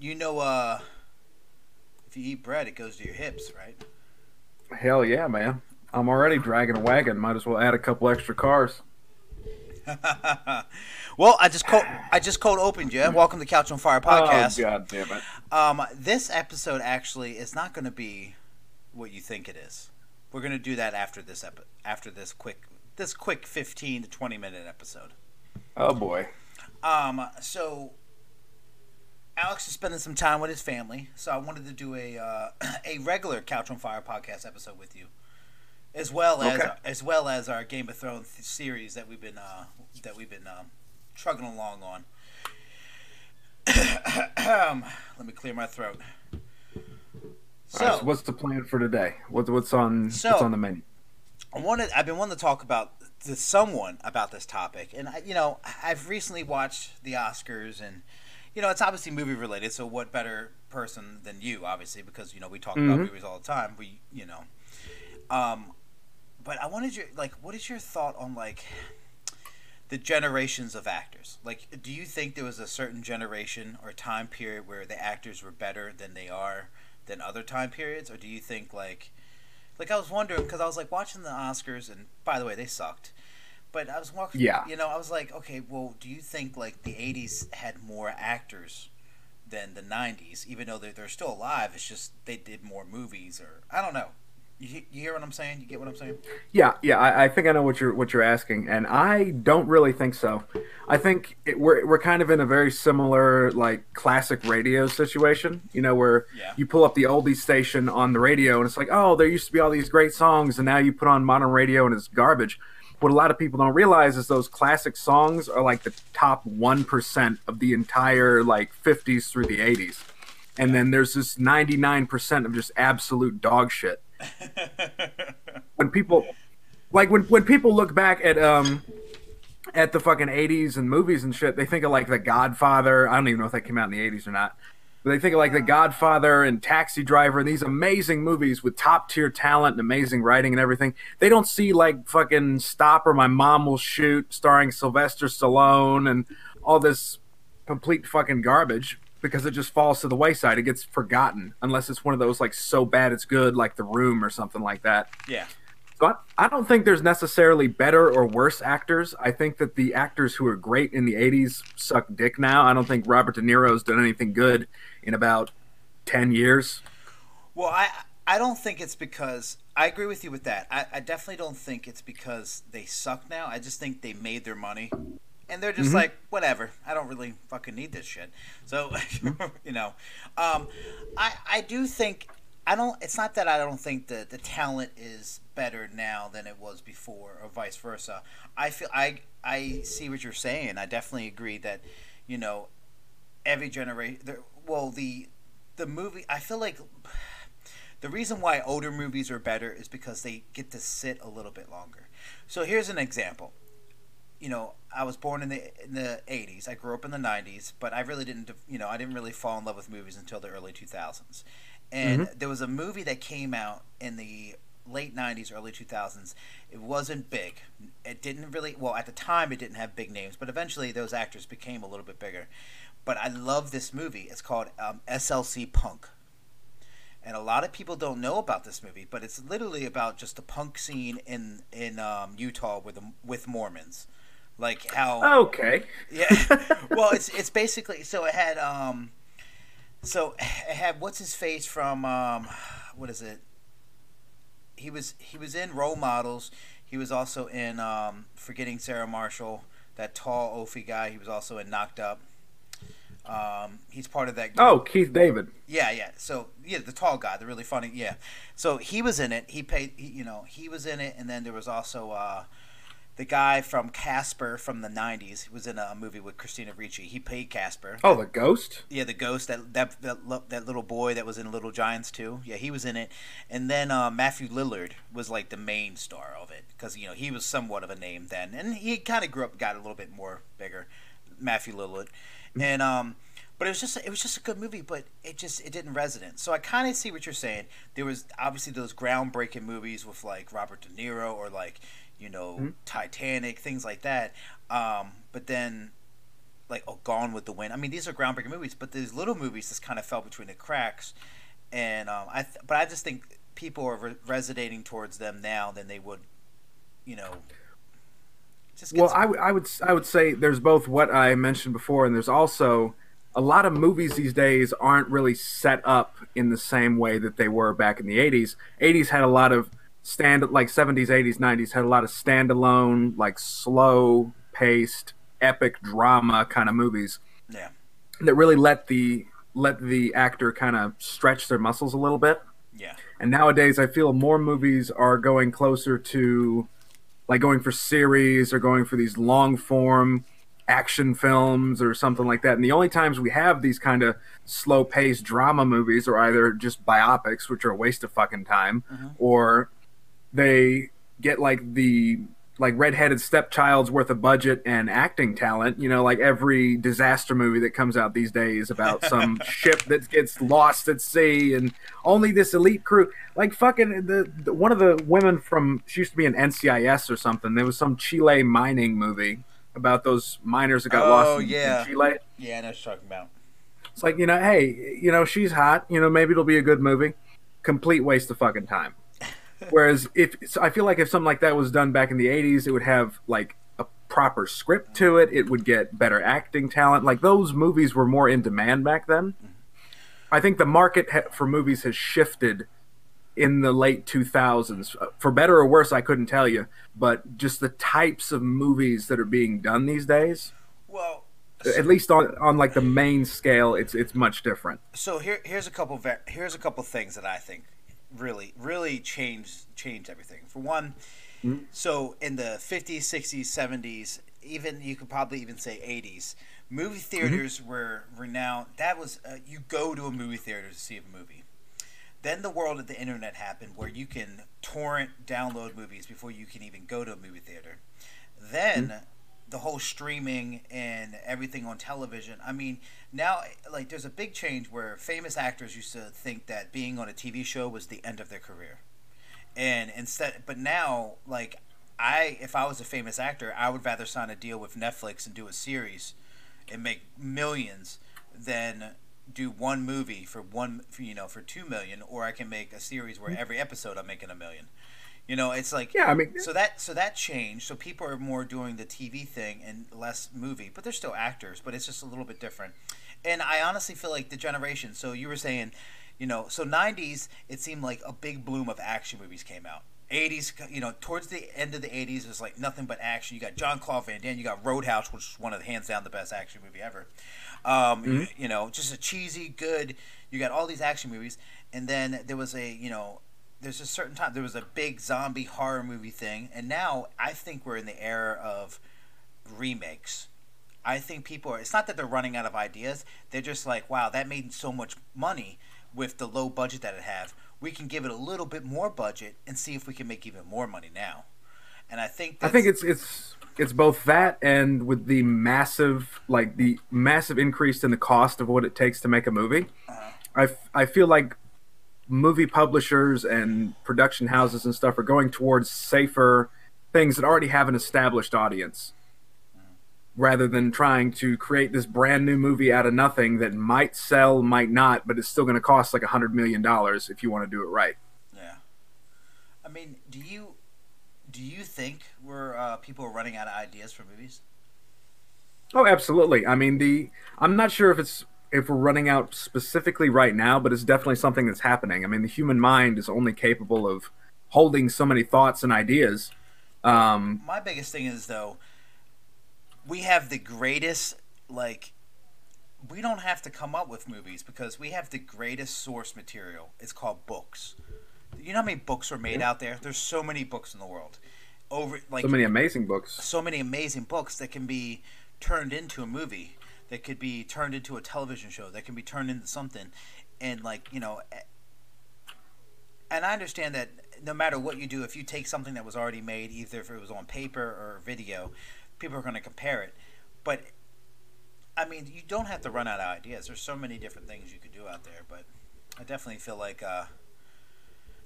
you know, uh, if you eat bread, it goes to your hips, right? Hell yeah, man. I'm already dragging a wagon. Might as well add a couple extra cars. well, I just cold, I just cold opened you. Welcome to Couch on Fire podcast. Oh god damn it! Um, this episode actually is not going to be what you think it is. We're going to do that after this epi- after this quick this quick 15 to 20 minute episode. Oh boy. Um, so Alex is spending some time with his family, so I wanted to do a uh, a regular Couch on Fire podcast episode with you, as well as Okay. as well as our Game of Thrones series that we've been uh, that we've been um, trugging along on. Let me clear my throat. So, right, so what's the plan for today? What, what's on So- what's on the menu? I wanted I've been wanting to talk about to someone about this topic, and I, you know I've recently watched the Oscars, and you know it's obviously movie related. So what better person than you, obviously, because you know we talk about Mhm. movies all the time. We you know, um, but I wanted your like, what is your thought on like the generations of actors? Like, do you think there was a certain generation or time period where the actors were better than they are than other time periods, or do you think like like I was wondering because I was like watching the Oscars, and by the way, they sucked. But I was walking, Yeah. you know, I was like, okay, well, do you think like the '80s had more actors than the '90s, even though they're, they're still alive? It's just they did more movies, or I don't know. You, you hear what I'm saying? You get what I'm saying? Yeah, yeah, I, I think I know what you're what you're asking, and I don't really think so. I think it, we're we're kind of in a very similar like classic radio situation, you know, where Yeah. you pull up the oldies station on the radio, and it's like, oh, there used to be all these great songs, and now you put on modern radio, and it's garbage. What a lot of people don't realize is those classic songs are like the top one percent of the entire like '50s through the '80s, and then there's this 99 percent of just absolute dog shit. When people like when when people look back at um at the fucking 80s and movies and shit they think of like the godfather. I don't even know if that came out in the 80s or not but they think of like the godfather and taxi driver and these amazing movies with top tier talent and amazing writing and everything. They don't see like fucking stop or my mom will shoot starring sylvester stallone and all this complete fucking garbage because it just falls to the wayside. It gets forgotten unless it's one of those like so bad it's good like the room or something like that. Yeah, but I don't think there's necessarily better or worse actors. I think that the actors who were great in the 80s suck dick now. I don't think Robert De Niro's done anything good in about 10 years. Well, I I don't think it's because I agree with you with that. I, I definitely don't think it's because they suck now. I just think they made their money, and they're just like whatever. I don't really fucking need this shit. So you know, um, I I do think I don't. It's not that I don't think the the talent is better now than it was before, or vice versa. I feel I I see what you're saying. I definitely agree that you know every generation. Well, the the movie. I feel like the reason why older movies are better is because they get to sit a little bit longer. So here's an example. You know, I was born in the in the 80s. I grew up in the 90s, but I really didn't, you know, I didn't really fall in love with movies until the early 2000s. And there was a movie that came out in the late 90s, early 2000s. It wasn't big. It didn't really, well, at the time it didn't have big names, but eventually those actors became a little bit bigger. But I love this movie. It's called um, SLC Punk and a lot of people don't know about this movie, but it's literally about just the punk scene in in um, Utah with with Mormons, like how Okay. yeah. well, it's it's basically so it had um, so it had what's his face from um, what is it? He was he was in Role Models. He was also in um, Forgetting Sarah Marshall. That tall Ophi guy. He was also in Knocked Up. Um, he's part of that. Group. Oh, Keith David. Yeah, yeah. So yeah, the tall guy, the really funny. Yeah. So he was in it. He paid. He, you know, he was in it, and then there was also uh, the guy from Casper from the '90s. He was in a movie with Christina Ricci. He played Casper. Oh, the ghost? Yeah, the ghost that that that, that little boy that was in Little Giants too. Yeah, he was in it. And then uh, Matthew Lillard was like the main star of it because you know he was somewhat of a name then, and he kind of grew up, got a little bit more bigger. Matthew Lillard, and um, but it was just it was just a good movie, but it just it didn't resonate. So I kind of see what you're saying. There was obviously those groundbreaking movies with like Robert De Niro or like you know Titanic, things like that. Um, but then like oh Gone with the Wind. I mean, these are groundbreaking movies, but these little movies just kind of fell between the cracks. And um, I, th- but I just think people are re- resonating towards them now than they would, you know. well, I, w- I would I would say there's both what I mentioned before, and there's also a lot of movies these days aren't really set up in the same way that they were back in the 80s. 80s had a lot of stand like 70s, 80s, 90s had a lot of standalone, like slow paced, epic drama kind of movies. Yeah. That really let the let the actor kind of stretch their muscles a little bit. Yeah. And nowadays I feel more movies are going closer to like going for series or going for these long form action films or something like that. And the only times we have these kind of slow paced drama movies are either just biopics, which are a waste of fucking time, mm-hmm. or they get like the like redheaded stepchild's worth of budget and acting talent. You know, like every disaster movie that comes out these days about some ship that gets lost at sea and only this elite crew. Like fucking the, the, one of the women from she used to be in NCIS or something. There was some Chile mining movie about those miners that got oh, lost in, yeah. in Chile. Yeah, I know what you're talking about. It's like you know, hey, you know, she's hot. You know, maybe it'll be a good movie. Complete waste of fucking time. Whereas if so I feel like if something like that was done back in the '80s, it would have like a proper script to it. It would get better acting talent. Like those movies were more in demand back then. I think the market ha- for movies has shifted in the late 2000s. Uh, for better or worse, I couldn't tell you, but just the types of movies that are being done these days. Well, at least on on like the main scale, it's it's much different. So here here's a couple here's a couple things that I think really really changed changed everything. For one, mm-hmm. so in the 50s, 60s, 70s, even you could probably even say 80s, movie theaters mm-hmm. were renowned. That was uh, you go to a movie theater to see a movie. Then the world of the internet happened where you can torrent download movies before you can even go to a movie theater. Then mm-hmm. The whole streaming and everything on television. I mean, now like there's a big change where famous actors used to think that being on a TV show was the end of their career. And instead but now like I if I was a famous actor, I would rather sign a deal with Netflix and do a series and make millions than do one movie for one you know for two million or i can make a series where mm. every episode i'm making a million you know it's like yeah i mean so that so that changed so people are more doing the tv thing and less movie but they're still actors but it's just a little bit different and i honestly feel like the generation so you were saying you know so 90s it seemed like a big bloom of action movies came out 80s, you know, towards the end of the 80s, it was like nothing but action. You got John Claude Van Damme, you got Roadhouse, which is one of the hands down the best action movie ever. Um, mm-hmm. you, you, know, just a cheesy, good. You got all these action movies, and then there was a, you know, there's a certain time there was a big zombie horror movie thing, and now I think we're in the era of remakes. I think people are. It's not that they're running out of ideas. They're just like, wow, that made so much money with the low budget that it have we can give it a little bit more budget and see if we can make even more money now. And I think I think it's it's it's both that and with the massive like the massive increase in the cost of what it takes to make a movie. Uh-huh. I, I feel like movie publishers and production houses and stuff are going towards safer things that already have an established audience rather than trying to create this brand new movie out of nothing that might sell, might not, but it's still going to cost like a hundred million dollars if you want to do it right. Yeah, I mean, do you do you think we're uh, people are running out of ideas for movies? Oh, absolutely. I mean, the I'm not sure if it's if we're running out specifically right now, but it's definitely something that's happening. I mean, the human mind is only capable of holding so many thoughts and ideas. Um, My biggest thing is though we have the greatest like we don't have to come up with movies because we have the greatest source material. It's called books. You know how many books are made out there? There's so many books in the world. Over like so many amazing books. So many amazing books that can be turned into a movie. That could be turned into a television show. That can be turned into something. And like, you know, and I understand that no matter what you do, if you take something that was already made, either if it was on paper or video, people are going to compare it. But I mean, you don't have to run out of ideas. There's so many different things you could do out there. But I definitely feel like uh,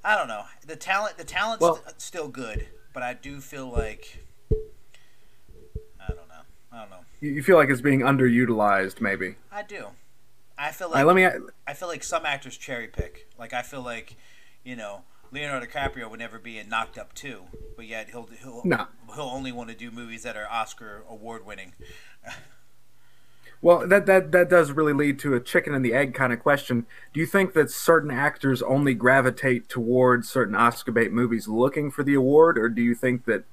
I don't know the talent. The talent's well, st- still good, but I do feel like You, feel like it's being underutilized, maybe. I do. I feel like right, let me. I feel like some actors cherry pick. Like I feel like, you know, Leonardo DiCaprio would never be in Knocked Up two, but yet he'll he'll No. he'll only want to do movies that are Oscar award winning. Well, that, that that does really lead to a chicken and the egg kind of question. Do you think that certain actors only gravitate towards certain Oscar bait movies looking for the award, or do you think that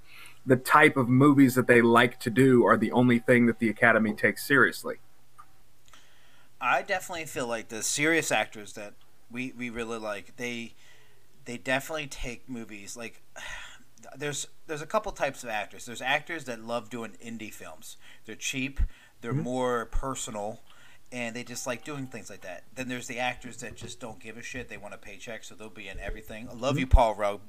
the type of movies that they like to do are the only thing that the Academy takes seriously? I definitely feel like the serious actors that we, we really like they they definitely take movies like there's there's a couple types of actors. There's actors that love doing indie films. They're cheap, they're mm-hmm. more personal, and they just like doing things like that. Then there's the actors that just don't give a shit. They want a paycheck, so they'll be in everything. I love mm-hmm. you, Paul Rudd,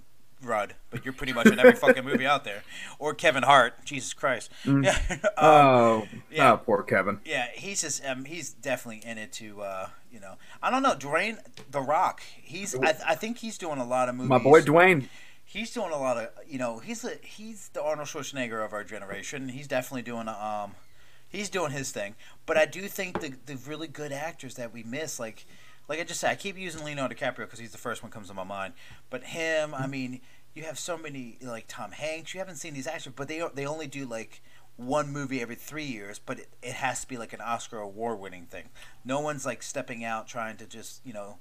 Rudd, but you're pretty much in every fucking movie out there. Or Kevin Hart. Jesus Christ. Yeah. um, oh, yeah. oh, poor Kevin. yeah, he's just um, he's definitely in it to uh, you know. I don't know, Dwayne the Rock. He's I, I think he's doing a lot of movies. My boy Dwayne. He's doing a lot of you know. He's a he's the Arnold Schwarzenegger of our generation. He's definitely doing a, um, he's doing his thing. But I do think the the really good actors that we miss, like like I just said, I keep using Leonardo DiCaprio because he's the first one comes to my mind. But him, I mean, you have so many like Tom Hanks. You haven't seen these actors, but they they only do like one movie every three years. But it, it has to be like an Oscar award winning thing. No one's like stepping out trying to just you know.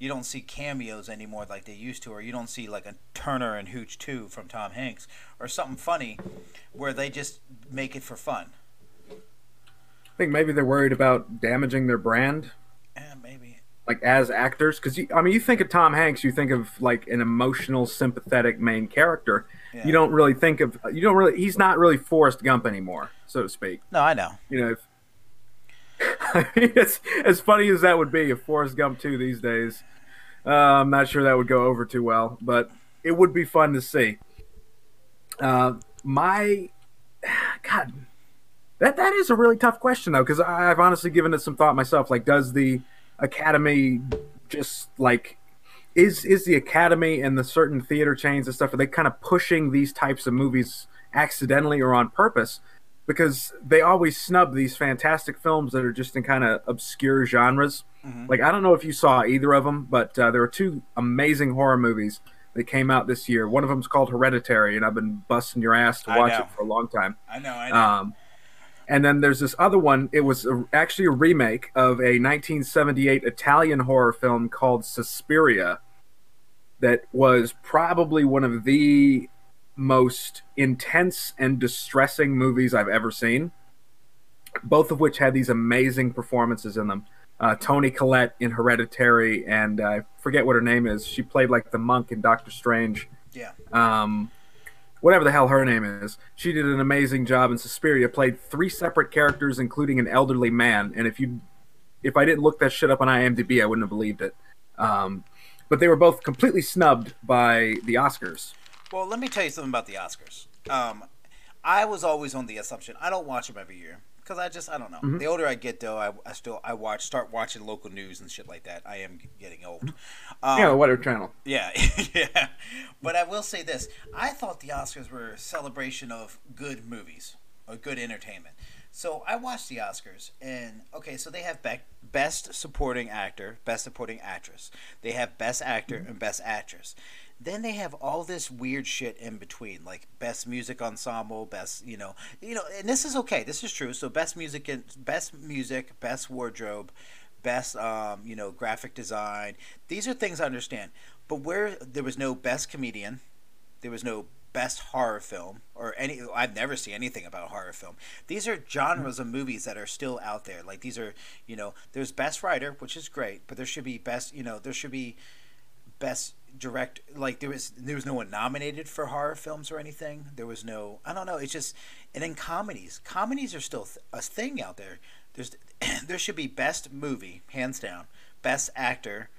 You don't see cameos anymore like they used to, or you don't see like a Turner and Hooch 2 from Tom Hanks, or something funny where they just make it for fun. I think maybe they're worried about damaging their brand, Eh, maybe. Like as actors. Because I mean, you think of Tom Hanks, you think of like an emotional, sympathetic main character. Yeah. You don't really think of you don't really. He's not really Forrest Gump anymore, so to speak. No, I know. You know, if, I mean, it's as funny as that would be if Forrest Gump two these days. Uh, I'm not sure that would go over too well, but it would be fun to see. Uh, my God, that that is a really tough question though, because I've honestly given it some thought myself. Like, does the Academy just like is is the Academy and the certain theater chains and stuff are they kind of pushing these types of movies accidentally or on purpose? Because they always snub these fantastic films that are just in kind of obscure genres. Like I don't know if you saw either of them, but uh, there are two amazing horror movies that came out this year. One of them's called Hereditary, and I've been busting your ass to watch it for a long time. I know. I know. Um, and then there's this other one. It was a, actually a remake of a 1978 Italian horror film called Suspiria, that was probably one of the most intense and distressing movies I've ever seen. Both of which had these amazing performances in them. Uh, Toni Collette in Hereditary, and I forget what her name is. She played like the monk in Doctor Strange yeah. um, whatever the hell her name is. She did an amazing job in Suspiria. Played three separate characters, including an elderly man. And if you, if I didn't look that shit up on IMDb, I wouldn't have believed it. Um, but they were both completely snubbed by the Oscars. Well, let me tell you something about the Oscars. Um, I was always on the assumption I don't watch them every year because I just I don't know. Mm-hmm. The older I get, though, I, I still I watch start watching local news and shit like that. I am getting old. Um, yeah, the Weather Channel. Yeah, yeah. But I will say this: I thought the Oscars were a celebration of good movies or good entertainment. So I watched the Oscars, and okay, so they have be- best supporting actor, best supporting actress. They have best actor and best actress. Then they have all this weird shit in between, like best music ensemble, best you know, you know, and this is okay. This is true. So best music and best music, best wardrobe, best um, you know graphic design. These are things I understand. But where there was no best comedian, there was no best horror film or any I've never seen anything about horror film. These are genres of movies that are still out there. Like these are, you know, there's best writer, which is great, but there should be best, you know, there should be best direct like there was there was no one nominated for horror films or anything. There was no I don't know, it's just and then comedies. Comedies are still a thing out there. There's there should be best movie, hands down, best actor,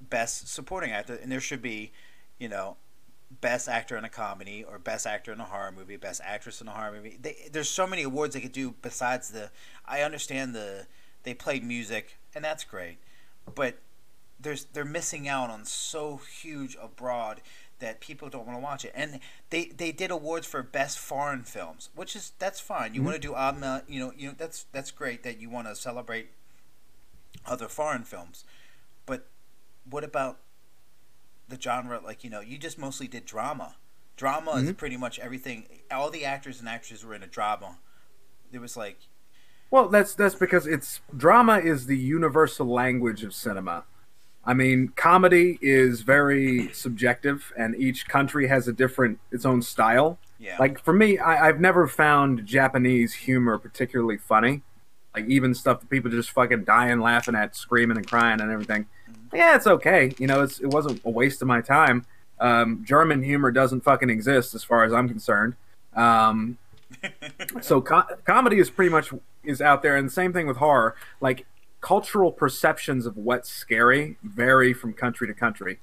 best supporting actor, and there should be, you know, best actor in a comedy or best actor in a horror movie, best actress in a horror movie. They, there's so many awards they could do besides the. I understand the they played music and that's great, but there's they're missing out on so huge abroad that people don't want to watch it. And they they did awards for best foreign films, which is that's fine. You Mhm. want to do you know, you know that's that's great that you want to celebrate other foreign films. But what about the genre like, you know, you just mostly did drama. Drama is Mhm. pretty much everything. All the actors and actresses were in a drama. There was like Well, that's that's because it's drama is the universal language of cinema. I mean, comedy is very subjective, and each country has a different its own style. yeah. Like for me, I, I've never found Japanese humor particularly funny. Like even stuff that people just fucking dying laughing at, screaming and crying and everything. Yeah, it's okay. You know, it's, it wasn't a waste of my time. Um, German humor doesn't fucking exist as far as I'm concerned. Um, so co- comedy is pretty much is out there, and the same thing with horror. Like cultural perceptions of what's scary vary from country to country.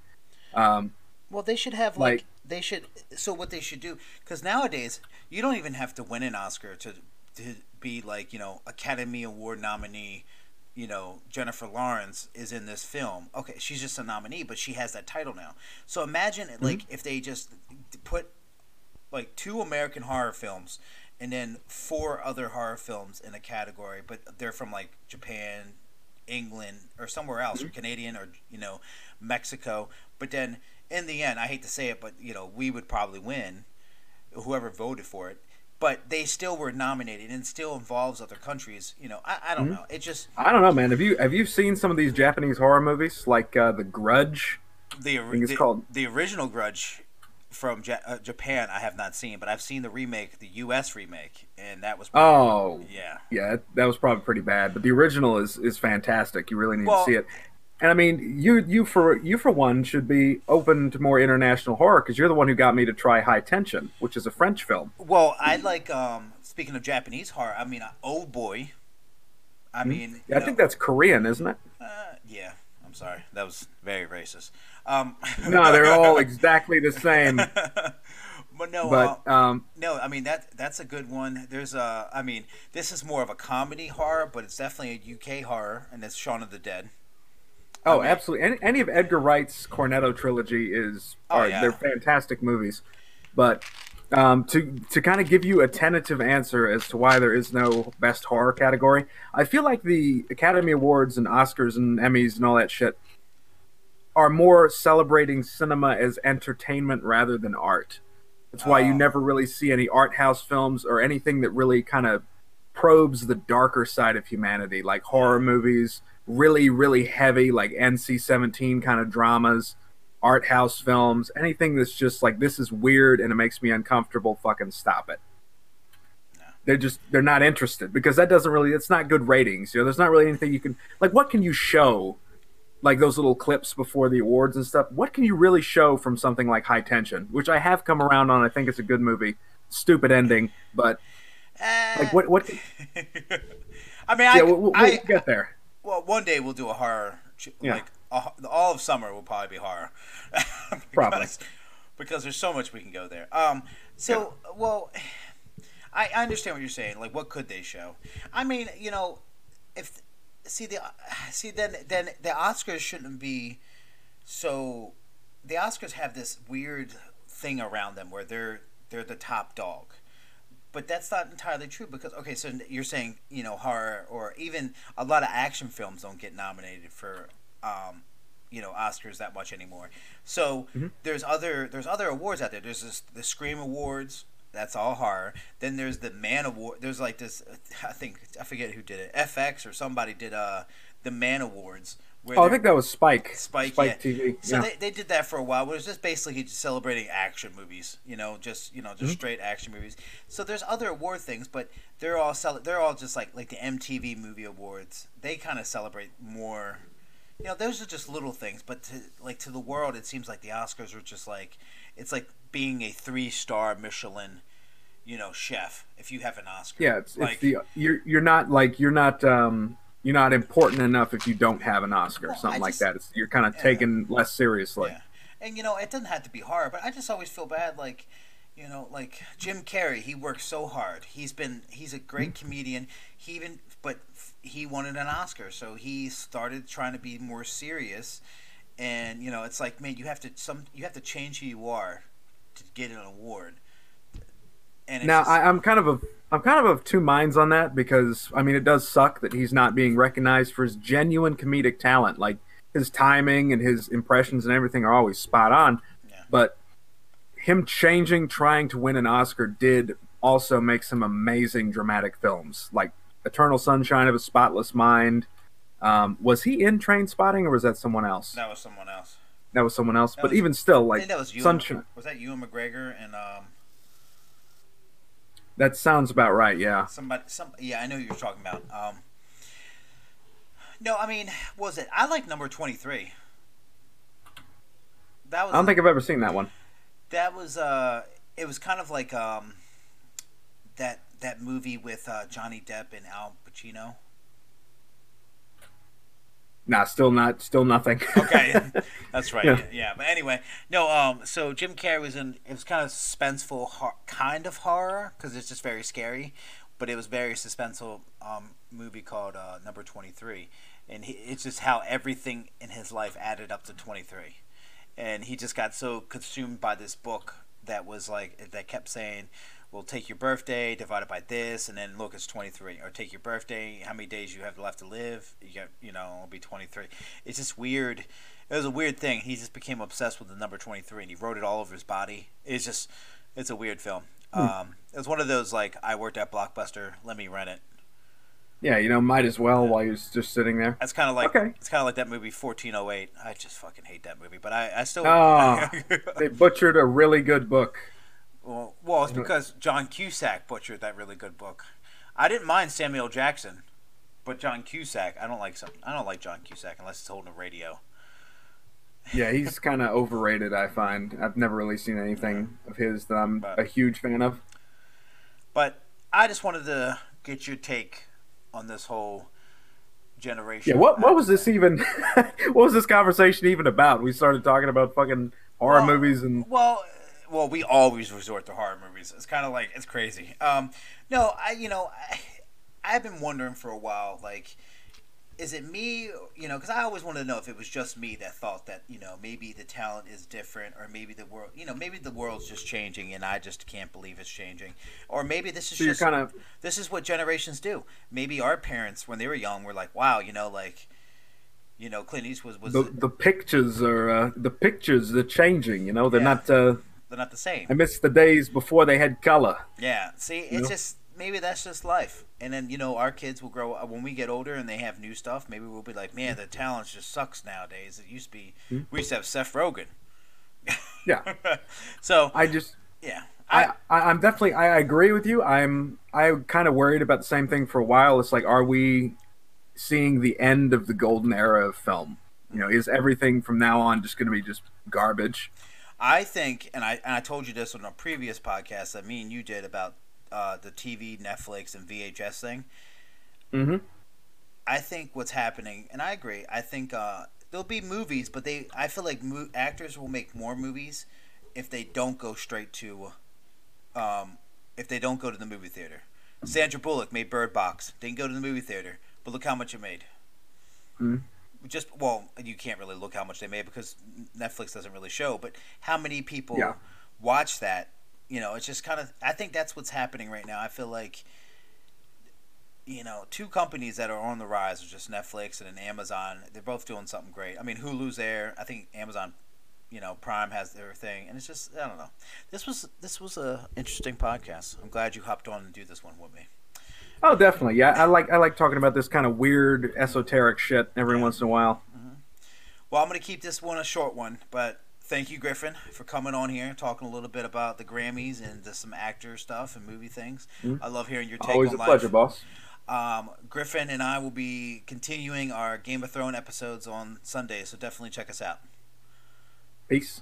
Um, Well, they should have like, Like- they should. So what they should do, because nowadays you don't even have to win an Oscar to to be like you know Academy Award nominee. You know Jennifer Lawrence is in this film. Okay, she's just a nominee, but she has that title now. So imagine mm-hmm. like if they just put like two American horror films and then four other horror films in a category, but they're from like Japan, England, or somewhere else, or mm-hmm. Canadian, or you know, Mexico. But then in the end, I hate to say it, but you know, we would probably win, whoever voted for it. But they still were nominated, and still involves other countries. You know, I, I don't know. It just I don't know, man. Have you have you seen some of these Japanese horror movies like uh, The Grudge? the it's the, called- the original Grudge from ja- uh, Japan. I have not seen, but I've seen the remake, the U.S. remake, and that was Oh, yeah. yeah, that was probably pretty bad. But the original is is fantastic. You really need Well- to see it. And I mean, you you for you for one should be open to more international horror because you're the one who got me to try High Tension, which is a French film. Well, I like. Um, speaking of Japanese horror, I mean, uh, Old Boy. I mean, Hmm? Yeah, I you think that's Korean, isn't it? uh, yeah. I'm sorry, that was very racist. Um, No, they're all exactly the same. but no, uh, um, no. I mean that that's a good one. There's a. I mean, this is more of a comedy horror, but it's definitely a UK horror, and it's Shaun of the Dead. Oh, mean- absolutely. Any, any of Edgar Wright's Cornetto trilogy is Oh, are, yeah. they're fantastic movies. But um, to to kind of give you a tentative answer as to why there is no best horror category, I feel like the Academy Awards and Oscars and Emmys and all that shit are more celebrating cinema as entertainment rather than art. That's why you Oh. never really see any art house films or anything that really kind of probes the darker side of humanity, like horror movies, really, really heavy, like NC 17 kind of dramas, art house films, anything that's just like, this is weird and it makes me uncomfortable, fucking stop it. No. They're just, they're not interested because that doesn't really, it's not good ratings. You know, there's not really anything you can, like, what can you show? Like those little clips before the awards and stuff. What can you really show from something like High Tension, which I have come around on? I think it's a good movie. Stupid ending, but Eh. like what? What? I mean, I, Yeah, we'll, we'll, I, we'll get there. Well, one day we'll do a horror. Yeah. Like a, all of summer will probably be horror. because, Probably. because there's so much we can go there. Um. So well, I, I understand what you're saying. Like, what could they show? I mean, you know, if see the see then then the Oscars shouldn't be so. The Oscars have this weird thing around them where they're they're the top dog but that's not entirely true because okay so you're saying you know horror or even a lot of action films don't get nominated for um, you know oscars that much anymore. So Mhm. there's other there's other awards out there. There's this the scream awards that's all horror. Then there's the man award there's like this i think i forget who did it fx or somebody did uh the man awards Oh, I think that was Spike. Spike, Spike yeah. TV. So yeah. they, they did that for a while. It was just basically just celebrating action movies. You know, just you know, just Mm-hmm. straight action movies. So there's other award things, but they're all cel- They're all just like like the MTV Movie Awards. They kind of celebrate more. You know, those are just little things, but to like to the world, it seems like the Oscars are just like it's like being a three star Michelin, you know, chef. If you have an Oscar, yeah, it's, like it's the you're you're not like you're not um you're not important enough if you don't have an Oscar, Well, something I like just- that. It's, you're kind of Yeah. taken less seriously. Yeah. And you know, it doesn't have to be hard, but I just always feel bad like you know, like Jim Carrey, he works so hard. He's been he's a great Mm-hmm. comedian. He even but he wanted an Oscar, so he started trying to be more serious and you know it's like man, you have to some you have to change who you are to get an award. And now just, I, I'm kind of a I'm kind of of two minds on that because I mean it does suck that he's not being recognized for his genuine comedic talent. Like his timing and his impressions and everything are always spot on. Yeah. But him changing, trying to win an Oscar did also make some amazing dramatic films, like Eternal Sunshine of a Spotless Mind. Um, was he in Trainspotting or was that someone else? That was someone else. That was someone else. That but was, even still, like that was Ewan, Sunshine. Was that Ewan McGregor and um? That sounds about right. Yeah. Somebody. Some. Yeah, I know you're talking about. Um. No, I mean, was it? I like number twenty three. That was. I don't think I've ever seen that one. That was uh, it was kind of like um, that that movie with uh, Johnny Depp and Al Pacino. Nah, still not, still nothing. okay, that's right. Yeah. yeah. but anyway, no. Um, so Jim Carrey was in. It was kind of suspenseful, kind of horror because it's just very scary, but it was very suspenseful. Um, movie called uh, Number Twenty Three, and he, it's just how everything in his life added up to twenty three, and he just got so consumed by this book that was like that kept saying well, take your birthday, divide it by this, and then look, it's 23. Or take your birthday, how many days you have left to live, you get, you know, it'll be 23. It's just weird. It was a weird thing. He just became obsessed with the number 23, and he wrote it all over his body. It's just, it's a weird film. Hmm. Um, it was one of those, like, I worked at Blockbuster, let me rent it. Yeah, you know, might as well yeah. while you're just sitting there. That's kind of like okay. it's kind of like that movie 1408. I just fucking hate that movie, but I, I still. Oh, they butchered a really good book. Well, well, it's because John Cusack butchered that really good book. I didn't mind Samuel Jackson, but John Cusack, I don't like some. I don't like John Cusack unless it's holding a radio. Yeah, he's kind of overrated. I find I've never really seen anything of his that I'm but, a huge fan of. But I just wanted to get your take on this whole generation. Yeah, what what was this even? what was this conversation even about? We started talking about fucking horror well, movies and well, well, we always resort to horror movies. It's kind of like it's crazy. Um, no, I you know I, I've been wondering for a while, like, is it me? You know, because I always wanted to know if it was just me that thought that you know maybe the talent is different, or maybe the world, you know, maybe the world's just changing, and I just can't believe it's changing, or maybe this is so just kind of this is what generations do. Maybe our parents, when they were young, were like, wow, you know, like you know, Clint Eastwood was the, the pictures are uh, the pictures are changing. You know, they're yeah. not. Uh, they're not the same. I miss the days before they had color. Yeah. See, it's know? just maybe that's just life. And then you know our kids will grow when we get older and they have new stuff. Maybe we'll be like, man, the talent just sucks nowadays. It used to be mm-hmm. we used to have Seth Rogen. yeah. so I just yeah. I, I I'm definitely I agree with you. I'm I kind of worried about the same thing for a while. It's like, are we seeing the end of the golden era of film? You know, is everything from now on just going to be just garbage? I think, and I and I told you this on a previous podcast that me and you did about uh, the TV, Netflix, and VHS thing. Mm-hmm. I think what's happening, and I agree. I think uh, there'll be movies, but they. I feel like mo- actors will make more movies if they don't go straight to, um, if they don't go to the movie theater. Sandra Bullock made Bird Box. Didn't go to the movie theater, but look how much it made. Mm-hmm just well, you can't really look how much they made because Netflix doesn't really show. But how many people yeah. watch that? You know, it's just kind of. I think that's what's happening right now. I feel like, you know, two companies that are on the rise are just Netflix and Amazon. They're both doing something great. I mean, Hulu's there. I think Amazon, you know, Prime has their thing, and it's just I don't know. This was this was a interesting podcast. I'm glad you hopped on and do this one with me. Oh, definitely. Yeah, I like I like talking about this kind of weird esoteric shit every yeah. once in a while. Mm-hmm. Well, I'm going to keep this one a short one, but thank you, Griffin, for coming on here, talking a little bit about the Grammys and some actor stuff and movie things. Mm-hmm. I love hearing your take Always on a pleasure, boss. Um, Griffin and I will be continuing our Game of Thrones episodes on Sunday, so definitely check us out. Peace.